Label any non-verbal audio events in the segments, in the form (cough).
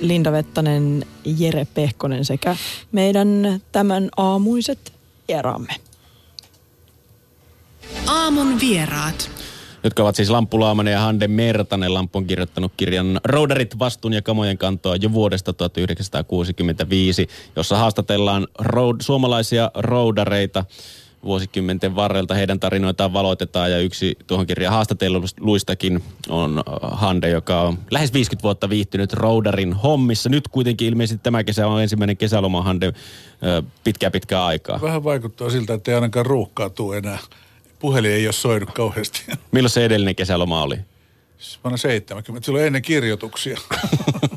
Linda Vettanen, Jere Pehkonen sekä meidän tämän aamuiset vieraamme. Aamun vieraat jotka ovat siis Lamppu Laamanen ja Hande Mertanen. Lamppu on kirjoittanut kirjan Roudarit vastuun ja kamojen kantoa jo vuodesta 1965, jossa haastatellaan road, suomalaisia roudareita vuosikymmenten varrelta. Heidän tarinoitaan valoitetaan ja yksi tuohon kirjan haastatelluistakin on Hande, joka on lähes 50 vuotta viihtynyt roudarin hommissa. Nyt kuitenkin ilmeisesti tämä kesä on ensimmäinen kesäloma Hande pitkää pitkää aikaa. Vähän vaikuttaa siltä, että ei ainakaan ruuhkaa tule enää puhelin ei ole soinut kauheasti. (laughs) Milloin se edellinen kesäloma oli? Vuonna 70, silloin ennen kirjoituksia.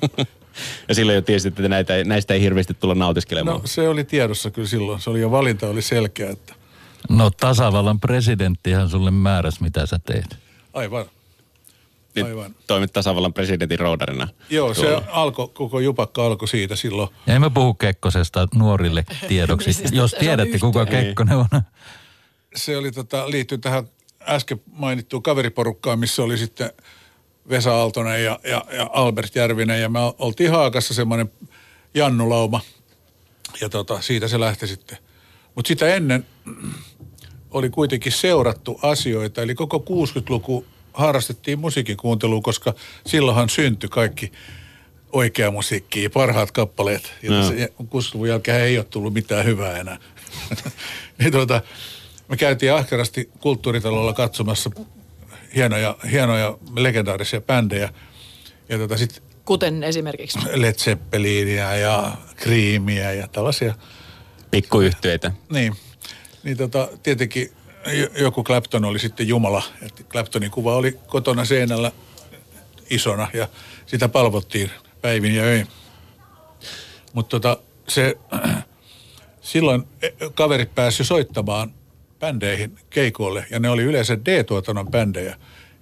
(laughs) ja silloin jo tiesit, että näitä, näistä ei hirveästi tulla nautiskelemaan. No se oli tiedossa kyllä silloin. Se oli jo valinta oli selkeä. Että... No tasavallan presidenttihan sulle määräs, mitä sä teet. Aivan. Niin Aivan. Toimit tasavallan presidentin roudarina. Joo, tuolla. se alkoi, koko jupakka alkoi siitä silloin. Ja emme puhu Kekkosesta nuorille tiedoksi, jos tiedätte kuka Kekkonen on se oli tota, liittyy tähän äsken mainittuun kaveriporukkaan, missä oli sitten Vesa Aaltonen ja, ja, ja Albert Järvinen ja me oltiin Haakassa semmoinen Jannulauma ja tota, siitä se lähti sitten. Mutta sitä ennen oli kuitenkin seurattu asioita, eli koko 60-luku harrastettiin musiikin kuuntelua, koska silloinhan syntyi kaikki oikea musiikki, parhaat kappaleet. No. 60-luvun jälkeen ei ole tullut mitään hyvää enää. (laughs) niin tuota, me käytiin ahkerasti kulttuuritalolla katsomassa hienoja, hienoja legendaarisia bändejä. Ja tota sit Kuten esimerkiksi? Led Zeppelinia ja Creamia ja tällaisia. Pikkuyhtyeitä. Niin. Niin tota, tietenkin joku Clapton oli sitten Jumala. Että Claptonin kuva oli kotona seinällä isona ja sitä palvottiin päivin ja öin. Mutta tota, se, (clears throat) silloin e, kaverit pääsi soittamaan bändeihin keikoille, ja ne oli yleensä D-tuotannon bändejä.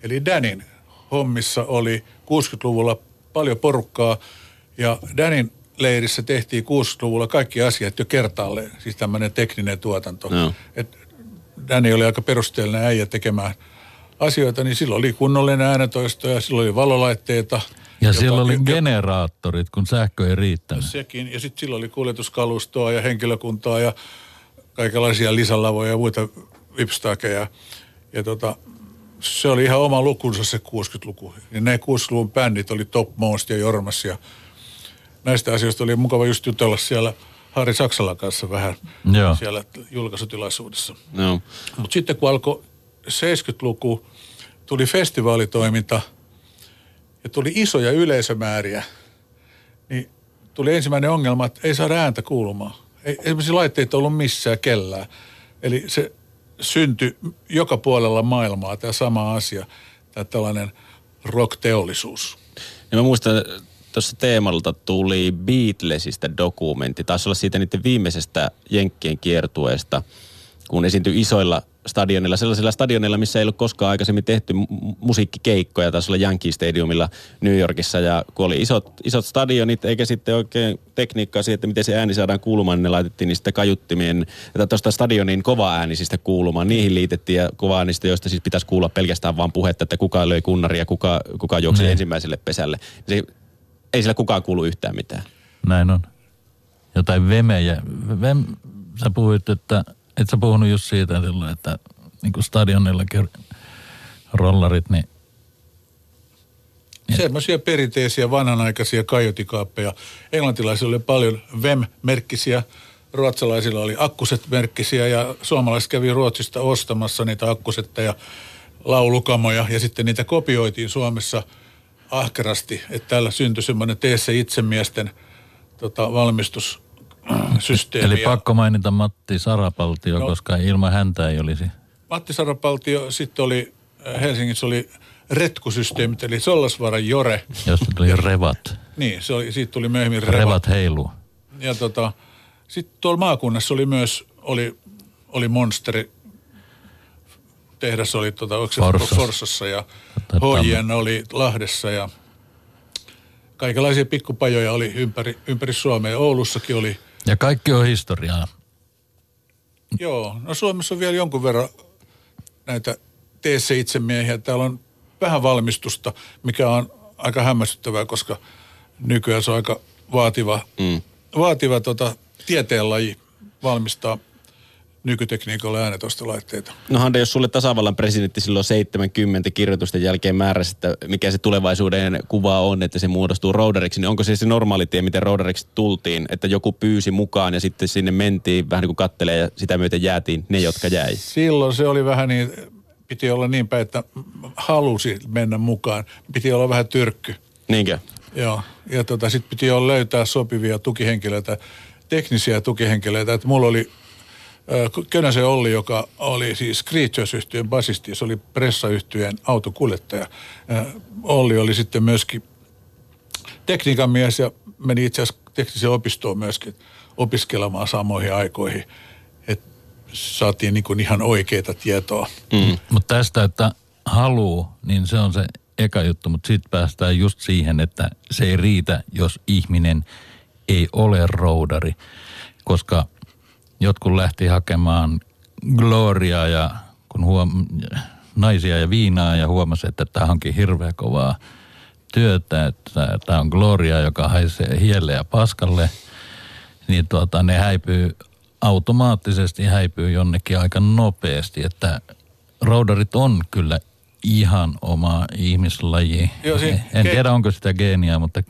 Eli Danin hommissa oli 60-luvulla paljon porukkaa, ja Danin leirissä tehtiin 60-luvulla kaikki asiat jo kertaalleen, siis tämmöinen tekninen tuotanto. No. Et Danny oli aika perusteellinen äijä tekemään asioita, niin silloin oli kunnollinen äänentoisto ja silloin oli valolaitteita. Ja joka, silloin oli generaattorit, kun sähkö ei riittänyt. Sekin, ja sitten silloin oli kuljetuskalustoa ja henkilökuntaa ja kaikenlaisia lisälavoja ja muita vipstakeja. Ja tota, se oli ihan oma lukunsa se 60-luku. Ja ne 60-luvun bändit oli Top Most ja Jormas ja näistä asioista oli mukava just jutella siellä Harri Saksalan kanssa vähän Joo. siellä julkaisutilaisuudessa. No. Mutta sitten kun alkoi 70-luku, tuli festivaalitoiminta ja tuli isoja yleisömääriä, niin tuli ensimmäinen ongelma, että ei saa ääntä kuulumaan ei esimerkiksi laitteita ollut missään kellään. Eli se syntyi joka puolella maailmaa tämä sama asia, tämä tällainen rock-teollisuus. Ja mä muistan, tuossa teemalta tuli Beatlesista dokumentti. Taisi olla siitä niiden viimeisestä Jenkkien kiertueesta, kun esiintyi isoilla stadionilla, sellaisilla stadionilla, missä ei ollut koskaan aikaisemmin tehty musiikkikeikkoja. Taisi olla Yankee Stadiumilla New Yorkissa ja kun oli isot, isot stadionit eikä sitten oikein tekniikkaa siihen, että miten se ääni saadaan kuulumaan, niin ne laitettiin niistä kajuttimien, että tuosta stadionin kova äänisistä kuulumaan. Niihin liitettiin ja kova äänistä, joista siis pitäisi kuulla pelkästään vaan puhetta, että kuka löi kunnaria ja kuka, kuka juoksi niin. ensimmäiselle pesälle. Se, ei sillä kukaan kuulu yhtään mitään. Näin on. Jotain vemejä. Vem, sä puhuit, että et sä puhunut just siitä silloin, että niin kuin stadionillakin rollarit, niin Semmoisia perinteisiä vanhanaikaisia kaiotikaappeja. Englantilaisilla oli paljon VEM-merkkisiä, ruotsalaisilla oli akkuset-merkkisiä ja suomalaiset kävi Ruotsista ostamassa niitä akkusetteja, laulukamoja ja sitten niitä kopioitiin Suomessa ahkerasti, että täällä syntyi semmoinen tee se itsemiesten tota, valmistus systeemiä. Eli pakko mainita Matti Sarapaltio, no, koska ilman häntä ei olisi. Matti Sarapaltio, sitten oli äh, Helsingissä oli retkusysteemit, eli Sollasvaran Jore. Josta tuli revat. niin, se oli, siitä tuli myöhemmin revat. Revat heilu. Ja tota, sitten tuolla maakunnassa oli myös, oli, oli Monsteri, tehdas oli tota, Forssassa. Forssassa ja HJN oli Lahdessa ja kaikenlaisia pikkupajoja oli ympäri, ympäri Suomea. Oulussakin oli ja kaikki on historiaa. Joo, no Suomessa on vielä jonkun verran näitä TC-itsemiehiä. Täällä on vähän valmistusta, mikä on aika hämmästyttävää, koska nykyään se on aika vaativa, Mm. vaativa tota, tieteenlaji valmistaa nykytekniikalla äänetostolaitteita. No Hande, jos sulle tasavallan presidentti silloin 70 kirjoitusten jälkeen määräsi, että mikä se tulevaisuuden kuva on, että se muodostuu roudariksi, niin onko se se normaali tie, miten roudariksi tultiin, että joku pyysi mukaan ja sitten sinne mentiin vähän niin kuin kattelee ja sitä myöten jäätiin ne, jotka jäi? Silloin se oli vähän niin, piti olla niin päin, että halusi mennä mukaan. Piti olla vähän tyrkky. Niinkö? Joo, ja tota, sitten piti olla löytää sopivia tukihenkilöitä, teknisiä tukihenkilöitä. Että mulla oli Könäsen Olli, joka oli siis Creatures-yhtyön basisti, se oli pressayhtyeen autokuljettaja. Olli oli sitten myöskin tekniikan mies ja meni itse asiassa tekniseen opistoon myöskin opiskelemaan samoihin aikoihin. Että saatiin niin kuin ihan oikeita tietoa. Mm. Mutta tästä, että haluu, niin se on se eka juttu, mutta sitten päästään just siihen, että se ei riitä, jos ihminen ei ole roudari, koska jotkut lähti hakemaan gloriaa ja kun huom- naisia ja viinaa ja huomasi, että tämä onkin hirveä kovaa työtä, että tämä on gloria, joka haisee hielle ja paskalle, niin tuota, ne häipyy automaattisesti häipyy jonnekin aika nopeasti, että roudarit on kyllä ihan oma ihmislaji. Joo, siinä en ke- tiedä, onko sitä geeniä, mutta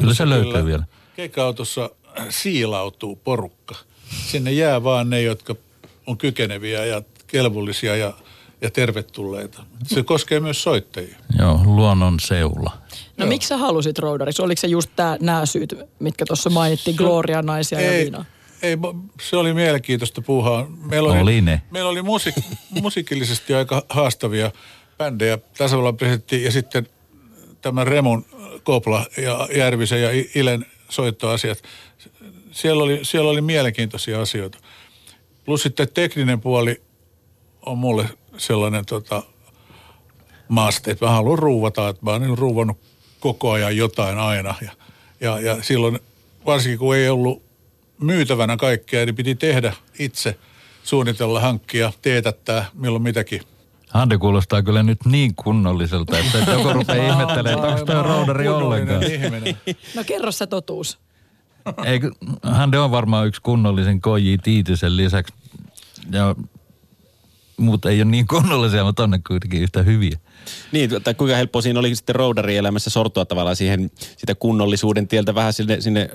kyllä se löytyy vielä. Keikka-autossa siilautuu porukka. Sinne jää vaan ne, jotka on kykeneviä ja kelvollisia ja, ja tervetulleita. Se koskee myös soittajia. Joo, luonnon seula. No miksi sä halusit roudariksi? Oliko se just tää, nämä syyt, mitkä tuossa mainittiin, Gloria, naisia ja Ei, viinaa? ei, mo- se oli mielenkiintoista puuhaa. Meillä oli, Oli ne. Meillä oli musiik- (laughs) musiikillisesti aika haastavia bändejä. Tasavallan presidentti ja sitten tämän Remun Kopla ja Järvisen ja Ilen soittoasiat. Siellä oli, siellä oli mielenkiintoisia asioita. Plus sitten tekninen puoli on mulle sellainen tota, maaste, että mä haluan ruuvata, että mä oon niin ruuvannut koko ajan jotain aina. Ja, ja, ja silloin, varsinkin kun ei ollut myytävänä kaikkea, niin piti tehdä itse, suunnitella, hankkia, teetättää, milloin mitäkin. Hande kuulostaa kyllä nyt niin kunnolliselta, että (laughs) joku rupeaa ihmettelemään, että onko toi roudari ollenkaan. (laughs) No kerro se totuus. Eikö, Hande on varmaan yksi kunnollisen K.J. Tiitisen lisäksi. Ja muut ei ole niin kunnollisia, mutta on ne kuitenkin yhtä hyviä. Niin, tai kuinka helppoa siinä oli sitten roudarielämässä sortua tavallaan siihen sitä kunnollisuuden tieltä vähän sinne, sinne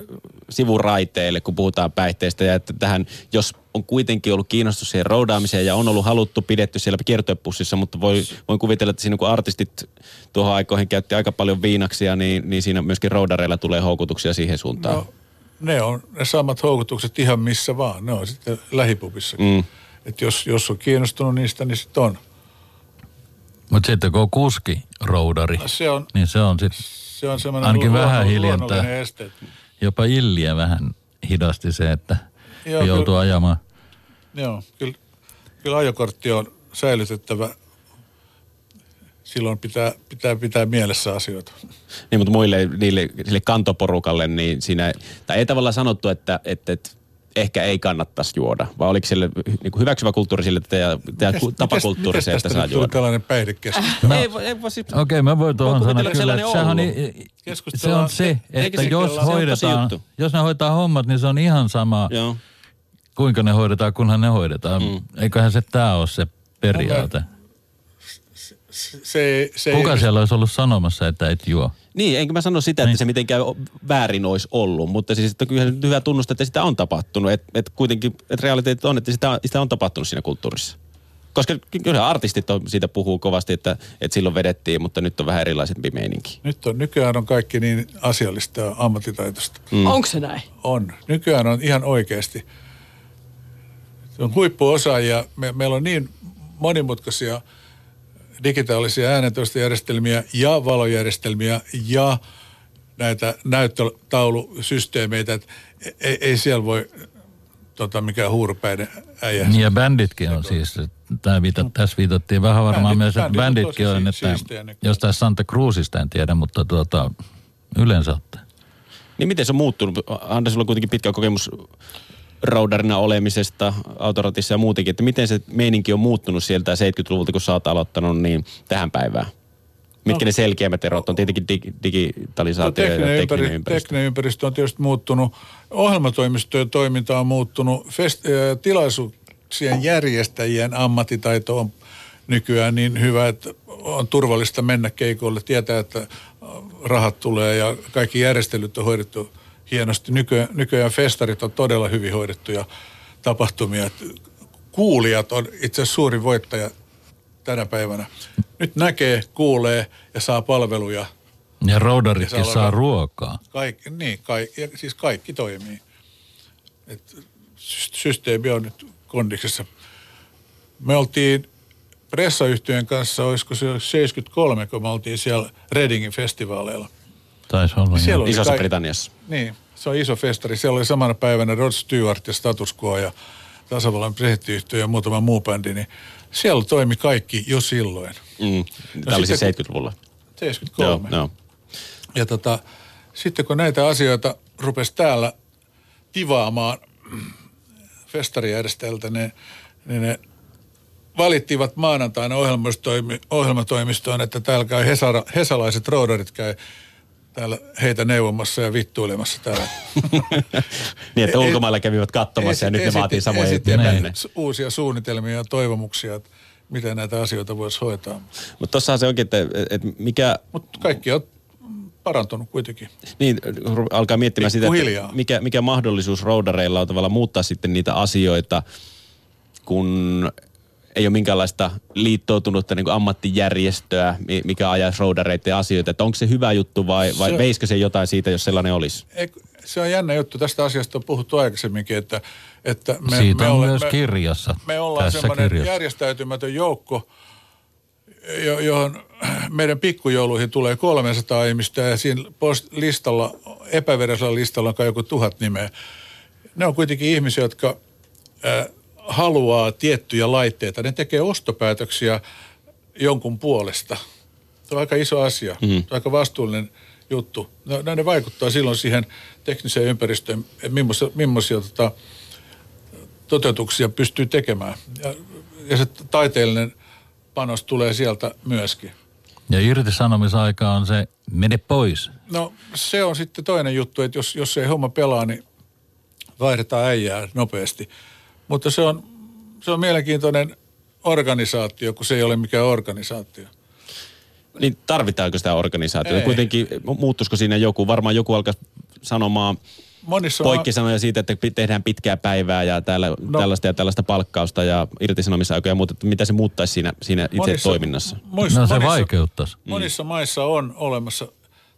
sivuraiteille, kun puhutaan päihteistä. Ja että tähän, jos on kuitenkin ollut kiinnostus siihen roudaamiseen ja on ollut haluttu pidetty siellä kiertoepussissa, mutta voi, voin kuvitella, että siinä kun artistit tuohon aikoihin käytti aika paljon viinaksia, niin, niin siinä myöskin roudareilla tulee houkutuksia siihen suuntaan. No, ne on ne samat houkutukset ihan missä vaan. Ne on sitten lähipubissa. Mm. Että jos, jos on kiinnostunut niistä, niin sitten on. Mutta sitten kun on kuski roudari, Se on, niin se on sitten se on semmoinen Ainakin luonno- vähän hiljentää. este. jopa illiä vähän hidasti se, että Joo, joutuu kyllä. ajamaan. Joo, kyllä, kyllä ajokortti on säilytettävä. Silloin pitää, pitää pitää mielessä asioita. Niin, mutta muille niille, sille kantoporukalle, niin siinä, tai ei tavallaan sanottu, että, että, että ehkä ei kannattaisi juoda, vaan oliko sille niin kuin hyväksyvä kulttuuri sille että ja, tapakulttuuri se, että saa nyt tuli juoda? tällainen päihdekeskustelu? Ei, voi- ei, voi siis- Okei, mä voin tuohon sanoa kyllä, että sehän on, se on se, että se jos hoidetaan, jos ne hoitaa hommat, niin se on ihan sama, Joo. kuinka ne hoidetaan, kunhan ne hoidetaan. Mm. Eiköhän se tämä ole se periaate. Se, se Kuka ei, siellä olisi ollut sanomassa, että et juo? Niin, enkä mä sano sitä, että Niin. se mitenkään väärin olisi ollut, mutta siis että kyllä nyt hyvä tunnustaa, että sitä on tapahtunut. Että et kuitenkin, että realiteetit on, että sitä, sitä on tapahtunut siinä kulttuurissa. Koska kyllä artistit on, siitä puhuu kovasti, että, että silloin vedettiin, mutta nyt on vähän erilaisempi meininki. Nyt on, nykyään on kaikki niin asiallista ja ammattitaitoista. Mm. Onko se näin? On. Nykyään on ihan oikeasti. Se on huippuosaajia. Me, meillä on niin monimutkaisia digitaalisia äänentoistojärjestelmiä ja valojärjestelmiä ja näitä näyttötaulusysteemeitä, että ei, ei siellä voi tota, mikään huurupäinen äijä. Niin ja bänditkin on siis, tää viita, tässä viitattiin vähän varmaan Bändit- myös, että bändit on bänditkin on, si- että jostain Santa Cruzista en tiedä, mutta tuota, yleensä ottaen. Niin miten se on muuttunut? Anders, sulla on kuitenkin pitkä kokemus roudarina olemisesta autoratissa ja muutenkin, että miten se meininki on muuttunut sieltä 70-luvulta, kun sä oot aloittanut, niin tähän päivään? Mitkä no, ne selkeämmät erot on? Tietenkin dig, digitalisaatio no, ja tekninen, tekninen ympäristö. ympäristö. tekninen ympäristö on tietysti muuttunut. Ohjelmatoimistojen toiminta on muuttunut. Fest, äh, tilaisuuksien järjestäjien ammattitaito on nykyään niin hyvä, että on turvallista mennä keikoille, tietää, että äh, rahat tulee ja kaikki järjestelyt on hoidettu hienosti. Nykyään, nykyään festarit on todella hyvin hoidettuja tapahtumia. Kuulijat on itse asiassa suurin voittaja tänä päivänä. Nyt näkee, kuulee ja saa palveluja. Ja roudaritkin Ja saa, saa ruokaa. Kaikki, niin, kaikki, ja siis kaikki toimii. Et sy- systeemi on nyt kondiksessa. Me oltiin pressayhtiön kanssa, olisiko se 73, kun me oltiin siellä Readingin festivaaleilla. Taisi olla. Siellä oli Isossa kai- Britanniassa. Niin, se on iso festari. Siellä oli samana päivänä Rod Stewart ja Status Quo ja tasavallan presidenttiyhtiö ja muutama muu bändi, niin siellä toimi kaikki jo silloin. Mm. Tämä oli siis sitten 70-luvulla. 73. Joo, joo. Ja tota, sitten kun näitä asioita rupesi täällä tivaamaan festarijärjestäjältä, niin, niin ne valittivat maanantaina ohjelmatoimistoon, että täällä käy Hesara, hesalaiset roudarit käy täällä heitä neuvomassa ja vittuilemassa täällä. (laughs) Niin, että ulkomailla kävivät katsomassa ja nyt ne vaatii samoja juttuja uusia suunnitelmia ja toivomuksia, että miten näitä asioita voisi hoitaa. Mutta tossahan se onkin, että, että mikä, Mutta kaikki on parantunut kuitenkin. niin alkaa miettimään sitä, että mikä, mikä mahdollisuus roudareilla on tavallaan muuttaa sitten niitä asioita, kun ei ole minkäänlaista liittoutunutta niin kuin ammattijärjestöä, mi- mikä ajaisi roudareiden asioita. Että onko se hyvä juttu vai, vai Se- veisikö se jotain siitä, jos sellainen olisi? Se on jännä juttu. Tästä asiasta on puhuttu aikaisemminkin, että, että me, Siitä me on ole- myös me, kirjassa. Me ollaan tässä semmoinen kirjassa. järjestäytymätön joukko, jo- johon meidän pikkujouluihin tulee 300 ihmistä ja siinä post- listalla, epävirallisella listalla on kai joku tuhat nimeä. Ne on kuitenkin ihmisiä, jotka äh, haluaa tiettyjä laitteita. Ne tekee ostopäätöksiä jonkun puolesta. Se on aika iso asia. Mm. Se on aika vastuullinen juttu. No, no, ne vaikuttaa silloin siihen tekniseen ympäristöön, että millaisia, millaisia tota, toteutuksia pystyy tekemään. Ja, ja se taiteellinen panos tulee sieltä myöskin. Ja irtisanomisaika on se, mene pois. No se on sitten toinen juttu, että jos, jos ei homma pelaa, niin vaihdetaan äijää nopeasti. Mutta se on, se on mielenkiintoinen organisaatio, kun se ei ole mikään organisaatio. Niin tarvitaanko sitä organisaatiota? Ei. Kuitenkin mu- muuttuisiko siinä joku? Varmaan joku alkaisi sanomaan Monissa poikkisanoja siitä, että tehdään pitkää päivää ja täällä, no. No. tällaista ja tällaista palkkausta ja irtisanomisaikoja ja muuta. Että mitä se muuttaisi siinä, siinä itse monissa, toiminnassa? Monissa, No se monissa, vaikeuttaisi. Monissa maissa on olemassa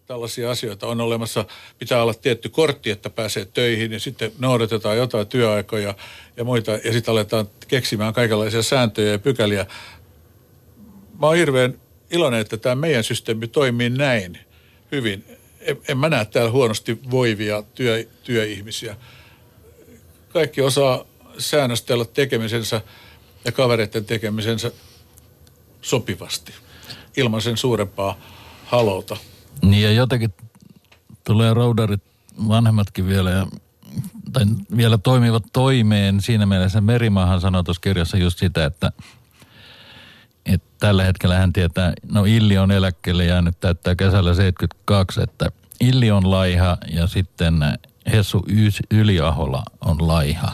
tällaisia asioita. On olemassa, pitää olla tietty kortti, että pääsee töihin ja sitten noudatetaan jotain työaikoja ja muita. Ja sitten aletaan keksimään kaikenlaisia sääntöjä ja pykäliä. Mä oon hirveän iloinen, että tämä meidän systeemi toimii näin hyvin. En, en mä näe täällä huonosti voivia työ, työihmisiä. Kaikki osaa säännöstellä tekemisensä ja kavereiden tekemisensä sopivasti, ilman sen suurempaa halouta. Niin ja jotenkin tulee roudarit vanhemmatkin vielä ja tai vielä toimivat toimeen. Siinä mielessä Merimaahan sanoi tuossa kirjassa just sitä, että, että tällä hetkellä hän tietää, no Illi on eläkkeelle jäänyt täyttää kesällä 72, että Illi on laiha ja sitten Hessu Yliahola on laiha.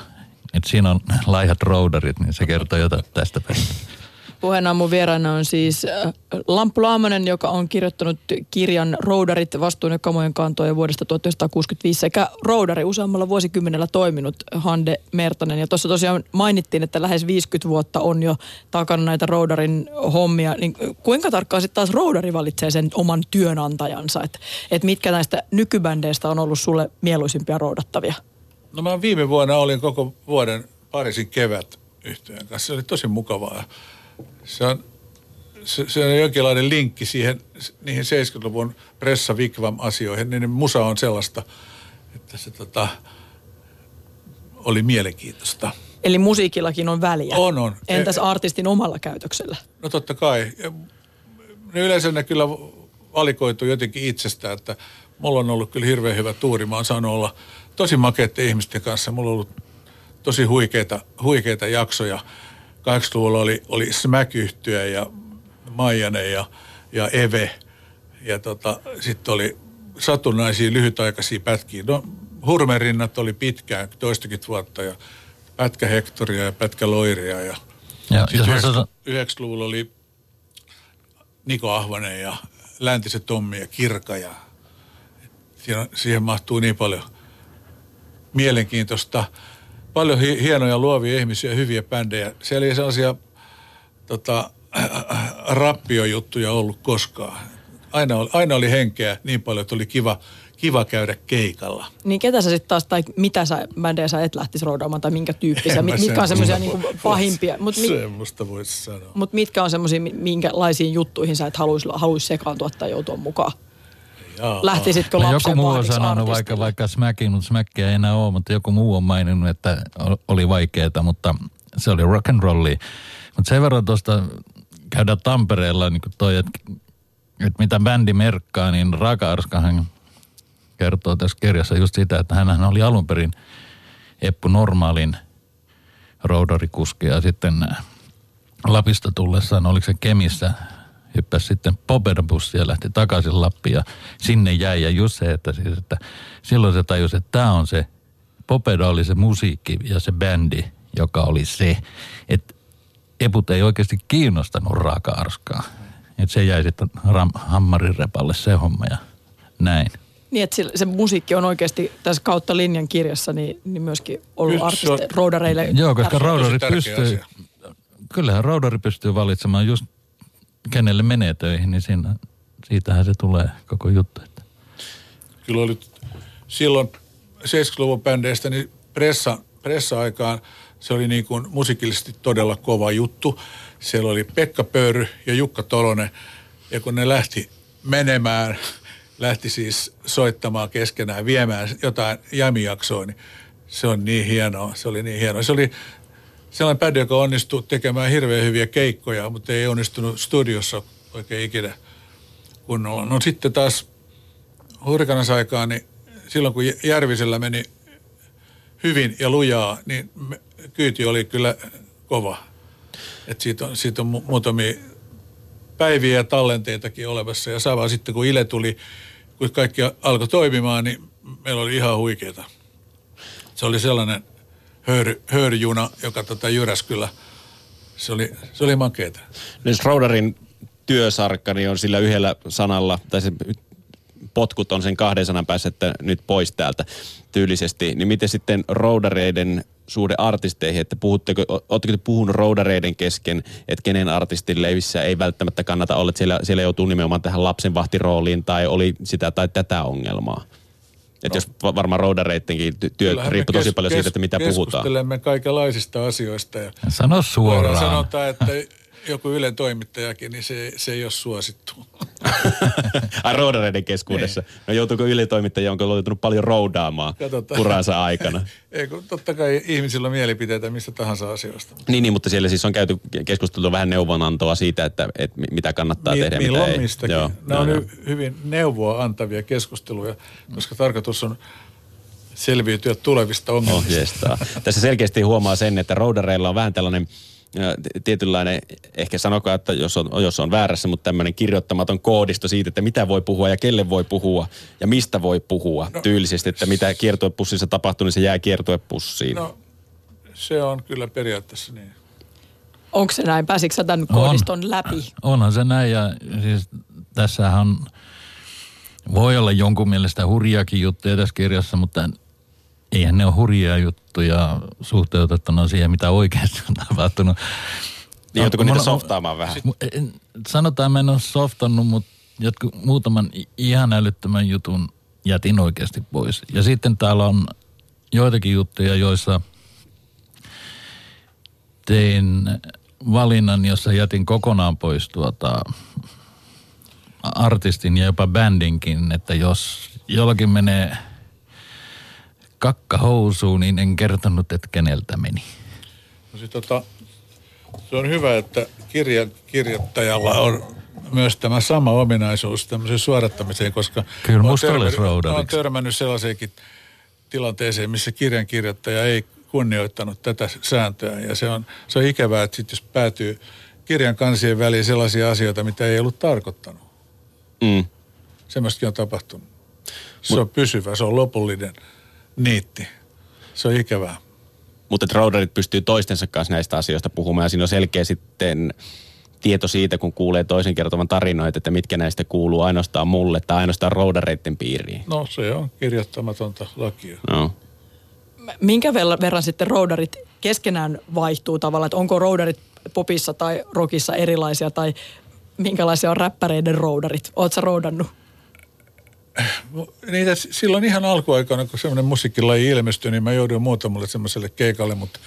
Et siinä on laihat roudarit, niin se kertoo jotain tästä päivästä. Puheena mun vieraana on siis äh, Lamppu Laamonen, joka on kirjoittanut kirjan Roudarit vastuun ja kamojen kantoja vuodesta 1965 sekä roudari useammalla vuosikymmenellä toiminut Hande Mertanen. Ja tuossa tosiaan mainittiin, että lähes 50 vuotta on jo takana näitä roudarin hommia. Niin kuinka tarkkaan sitten taas roudari valitsee sen oman työnantajansa? Että et mitkä näistä nykybändeistä on ollut sulle mieluisimpia roudattavia? No mä viime vuonna olin koko vuoden Pariisin kevät yhtiön kanssa. Se oli tosi mukavaa. Se on, se, se on jonkinlainen linkki siihen, niihin 70-luvun pressa vikvam asioihin. Niin musa on sellaista, että se tota, oli mielenkiintoista. Eli musiikillakin on väliä. On, on. Entäs E- artistin omalla käytöksellä? No totta kai. Ne yleensä ne kyllä valikoituu jotenkin itsestä, että mulla on ollut kyllä hirveän hyvä tuuri. Mä oon saanut olla tosi makeitten ihmisten kanssa. Mulla on ollut tosi huikeita, huikeita jaksoja. 80-luvulla oli, oli Smack-yhtyö ja Maijanen ja, ja Eve – Ja tota, sitten oli satunnaisia lyhytaikaisia pätkiä. No, hurmerinnat oli pitkään, toistakymmentä vuotta ja pätkä Hektoria ja pätkä Loiria. Ja, Ja, sitten jos mä sanon- 90-luvulla oli Niko Ahvanen ja Läntiset Tommi ja Kirka ja siihen, siihen mahtuu niin paljon mielenkiintoista, paljon hi- hienoja luovia ihmisiä, hyviä bändejä. Siellä ei sellaisia tota, (clears throat) rappiojuttuja ollut koskaan. Aina oli, aina oli henkeä niin paljon, että oli kiva, kiva käydä keikalla. Niin ketä sä sitten taas, tai mitä sä bändejä sä et lähtisi roudaamaan, tai minkä tyyppisiä, mit, mitkä on semmoisia niinku pahimpia, mutta mit, Semmoista voisi sanoa. mut mitkä on semmoisia, minkälaisiin juttuihin sä et haluaisi haluais sekaantua tai joutua mukaan? Jaa. Lähtisitkö No lapsen joku muu on sanonut vaikka, artistille? vaikka Smackin, mutta Smackia ei enää ole, mutta joku muu on maininnut, että oli vaikeaa, mutta se oli rock and rolli. Mutta sen verran tuosta käydään Tampereella niin kuin toi, että, että mitä bändi merkkaa, niin Raka Arskahan kertoo tässä kirjassa just sitä, että hän oli alun perin Eppu Normaalin roudarikuski ja sitten Lapista tullessaan, oliko se Kemissä, hyppäsi sitten Popedabussia ja lähti takaisin Lappiin ja sinne jäi. Ja just se, että, siis, että silloin se tajusi, että tämä on se, Popeda oli se musiikki ja se bändi, joka oli se, että Eput ei oikeasti kiinnostanut raaka-arskaa. Että se jäi sitten ram, hammarin repalle se homma ja näin. Niin, että se musiikki on oikeasti tässä kautta linjan kirjassa niin, niin myöskin ollut artisti, on- roudareille. Joo, koska roudari pystyy, asia. kyllähän roudari pystyy valitsemaan just kenelle menee töihin, niin siinä, siitähän se tulee koko juttu. Että. Kyllä oli silloin 70-luvun bändeistä, niin pressa, pressa-aikaan se oli niin kuin musiikillisesti todella kova juttu. Siellä oli Pekka Pöyry ja Jukka Tolonen, ja kun ne lähti menemään, (laughs) lähti siis soittamaan keskenään, viemään jotain jamijaksoa, niin se on niin hienoa, se oli niin hienoa. Se oli sellainen bändi, joka onnistui tekemään hirveän hyviä keikkoja, mutta ei onnistunut studiossa oikein ikinä kunnolla. No sitten taas hurrikanas aikaan, niin silloin kun Järvisellä meni hyvin ja lujaa, niin kyyti oli kyllä kova. Et siitä, on, siitä on mu- muutamia päiviä ja tallenteitakin olemassa. Ja sama sitten kun Ile tuli, kun kaikki alkoi toimimaan, niin meillä oli ihan huikeeta. Se oli sellainen höyry, höyryjuna, joka tota Jyräskyllä, se oli, se oli makeeta. Jos roudarin työsarkka niin on sillä yhdellä sanalla, tai se potkut on sen kahden sanan päässä, että nyt pois täältä tyylisesti, niin miten sitten roudareiden suhde artisteihin, että puhutteko, oletteko te puhunut roudareiden kesken, että kenen artistin leivissä ei välttämättä kannata olla, että siellä, siellä joutuu nimenomaan tähän lapsenvahtirooliin tai oli sitä tai tätä ongelmaa? Että jos va- varmaan roudareittenkin ty- työ Kyllähän riippuu tosi kes- paljon siitä, että mitä puhutaan. Keskustelemme kaikenlaisista asioista ja Sano suoraan. sanotaan, että joku Ylen toimittajakin, niin se, se ei ole suosittu. (laughs) Ai roudareiden keskuudessa. No joutuuko ylitoimittaja, onko joutunut paljon roudaamaan Katsotaan. uransa aikana? (laughs) Ei, kun totta kai ihmisillä on mielipiteitä mistä tahansa asioista. Niin, niin, mutta siellä siis on käyty keskustelua vähän neuvonantoa siitä, että, että mi- mitä kannattaa Mi- tehdä mitä ei. mistäkin. Joo, Nämä on joo, hy- hyvin neuvoa antavia keskusteluja, koska tarkoitus on selviytyä tulevista joo. ongelmista. Ohjeistaa. Tässä selkeästi huomaa sen, että roudareilla on vähän tällainen tietynlainen, ehkä sanokaa, että jos on, jos on väärässä, mutta tämmöinen kirjoittamaton koodisto siitä, että mitä voi puhua ja kelle voi puhua ja mistä voi puhua no, tyylisesti, että mitä kiertuepussissa tapahtuu, niin se jää kiertuepussiin. No, se on kyllä periaatteessa niin. Onko se näin? Pääsitkö sä tämän On. koodiston läpi? Onhan se näin ja siis tässähän on, voi olla jonkun mielestä hurjakin juttuja tässä kirjassa, mutta eihän ne ole hurjia juttuja suhteutettuna siihen, mitä oikeasti on tapahtunut. Niin joutuuko Mun niitä softaamaan vähän? Mu- en- Sanotaan, mä en ole softannut, mutta jotkut, muutaman ihan älyttömän jutun jätin oikeasti pois. Ja sitten täällä on joitakin juttuja, joissa tein valinnan, jossa jätin kokonaan pois tuota artistin ja jopa bändinkin, että jos jollakin menee kakka housuun, niin en kertonut, että keneltä meni. No sit, tota, se on hyvä, että kirjan kirjoittajalla on myös tämä sama ominaisuus tämmöiseen suodattamiseen, koska Kyllä olisi törmännyt- roudariksi. törmännyt sellaiseenkin tilanteeseen, missä kirjan kirjoittaja ei kunnioittanut tätä sääntöä. Ja se on, se on ikävää, että sit jos päätyy kirjan kansien väliin sellaisia asioita, mitä ei ollut tarkoittanut. Mm. Semmoistakin on tapahtunut. Se on pysyvä, se on lopullinen niitti. Se on ikävää. Mutta että roudarit pystyy toistensa kanssa näistä asioista puhumaan ja siinä on selkeä sitten tieto siitä, kun kuulee toisen kertovan tarinoita, että mitkä näistä kuuluu ainoastaan mulle tai ainoastaan roudareiden piiriin. No se on kirjoittamatonta lakia. No. Minkä verran, verran sitten roudarit keskenään vaihtuu tavallaan, että onko roudarit popissa tai rockissa erilaisia tai minkälaisia on räppäreiden roudarit? Oletko roudannut? Niitä silloin ihan alkuaikana, kun semmoinen musiikkilaji ilmestyi, niin mä jouduin muutamalle semmoiselle keikalle, mutta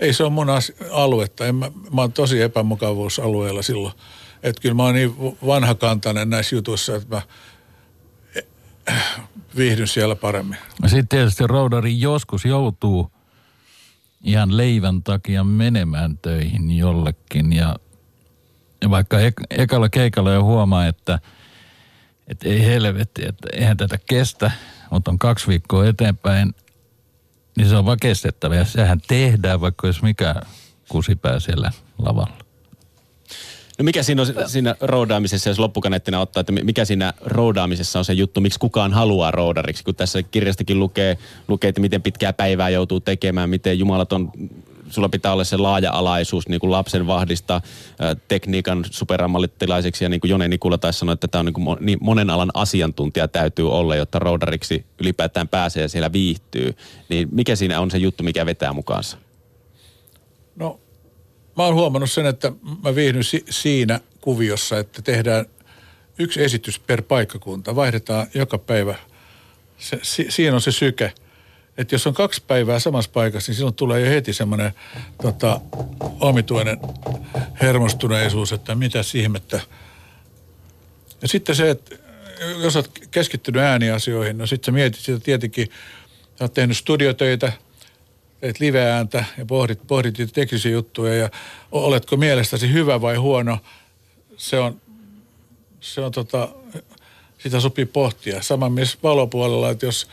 ei se ole mun aluetta. En mä, mä oon tosi epämukavuusalueella silloin. Että kyllä mä oon niin vanhakantainen näissä jutuissa, että mä eh, viihdyn siellä paremmin. Sitten tietysti roudari joskus joutuu ihan leivän takia menemään töihin jollekin ja vaikka ek, ekalla keikalla jo huomaa, että, että ei helvetti, että eihän tätä kestä, mutta on kaksi viikkoa eteenpäin, niin se on vaan kestettävä ja sehän tehdään, vaikka jos mikä kusipää siellä lavalla. No mikä siinä on siinä roudaamisessa, jos loppukaneettina ottaa, että mikä siinä roudaamisessa on se juttu, miksi kukaan haluaa roudariksi, kun tässä kirjastakin lukee, lukee että miten pitkää päivää joutuu tekemään, miten jumalaton, sulla pitää olla se laaja-alaisuus niin kuin lapsen vahdista tekniikan superammattilaiseksi ja niin kuin Jone Nikula taisi sanoa, että tämä on niin, kuin niin monen alan asiantuntija täytyy olla, jotta roudariksi ylipäätään pääsee ja siellä viihtyy. Niin mikä siinä on se juttu, mikä vetää mukaansa? No, mä oon huomannut sen, että mä viihdyn si- siinä kuviossa, että tehdään yksi esitys per paikkakunta. Vaihdetaan joka päivä. Se, si- siinä on se syke. Että jos on kaksi päivää samassa paikassa, niin silloin tulee jo heti semmoinen tota, omituinen hermostuneisuus, että mitä ihmettä. Ja sitten se, että jos olet keskittynyt ääniasioihin, no sitten mietit sitä tietenkin, sä oot tehnyt studiotöitä, teet live-ääntä ja pohdit, pohdit teknisiä juttuja ja oletko mielestäsi hyvä vai huono, se on, se on tota, sitä sopii pohtia. Sama myös valopuolella, että jos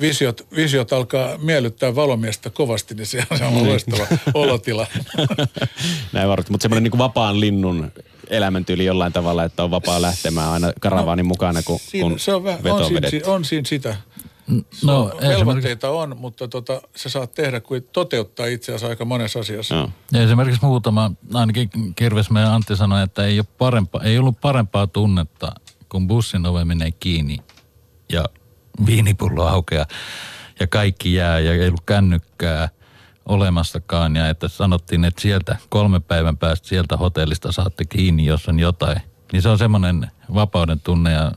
visiot, visiot alkaa miellyttää valomiestä kovasti, niin se on, se on loistava olotila. (laughs) Näin varmasti, mutta semmoinen niin vapaan linnun elämäntyyli jollain tavalla, että on vapaa lähtemään aina karavaanin mukana, kun, Siinä, kun se on, vähän, veto on, siinä, on siinä sitä. Se No, on, esimerkiksi- velvoitteita on, mutta tota, se saat tehdä kuin toteuttaa itse asiassa aika monessa asiassa. Joo. Ja esimerkiksi muutama, ainakin Kirvesmäen Antti sanoi, että ei, ole parempaa, ei ollut parempaa tunnetta, kun bussin ove menee kiinni ja viinipullo aukeaa ja kaikki jää ja ei ollut kännykkää olemassakaan ja että sanottiin, että sieltä kolmen päivän päästä sieltä hotellista saatte kiinni, jos on jotain. Niin se on semmoinen vapauden tunne ja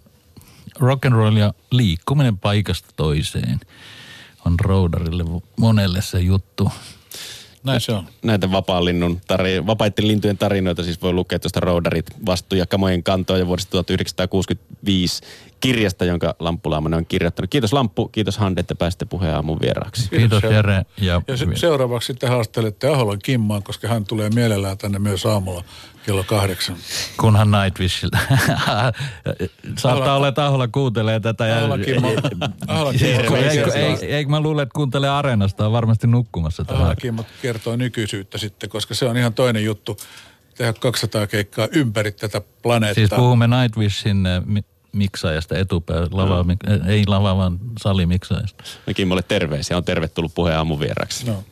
rock and roll ja liikkuminen paikasta toiseen on roudarille monelle se juttu. Näin se on. Näitä vapaan linnun tari, vapaiden lintujen tarinoita siis voi lukea tuosta Roudarit vastu ja kamojen kantoja vuodesta 1965 kirjasta, jonka Lamppu Laamonen on kirjoittanut. Kiitos Lamppu, kiitos Hande, että pääsitte puheen aamun vieraaksi. Kiitos Kiitos, Jere. Ja, Ja se, seuraavaksi sitten haastelette Aholan Kimmaan, koska hän tulee mielellään tänne myös aamulla kello kahdeksan. kunhan Nightwishilta. (laughs) Saattaa olla, että Ahola kuuntelee tätä. Ja, Ahola Kimmo, Ahola Kimmo, Kun ei, kertoo- ei, ei, mä luulen, että kuuntelee Areenasta, on varmasti nukkumassa. Ahola Kimmo kertoo nykyisyyttä sitten, koska se on ihan toinen juttu tehdä 200 keikkaa ympäri tätä planeettaa. Siis puhumme Nightwishin mi- miksaajasta etupää, lava, mik- ei lava, vaan salimiksaajasta. Ja Kimmolle terveisiä, on tervetullut puheen aamun vieraaksi. No.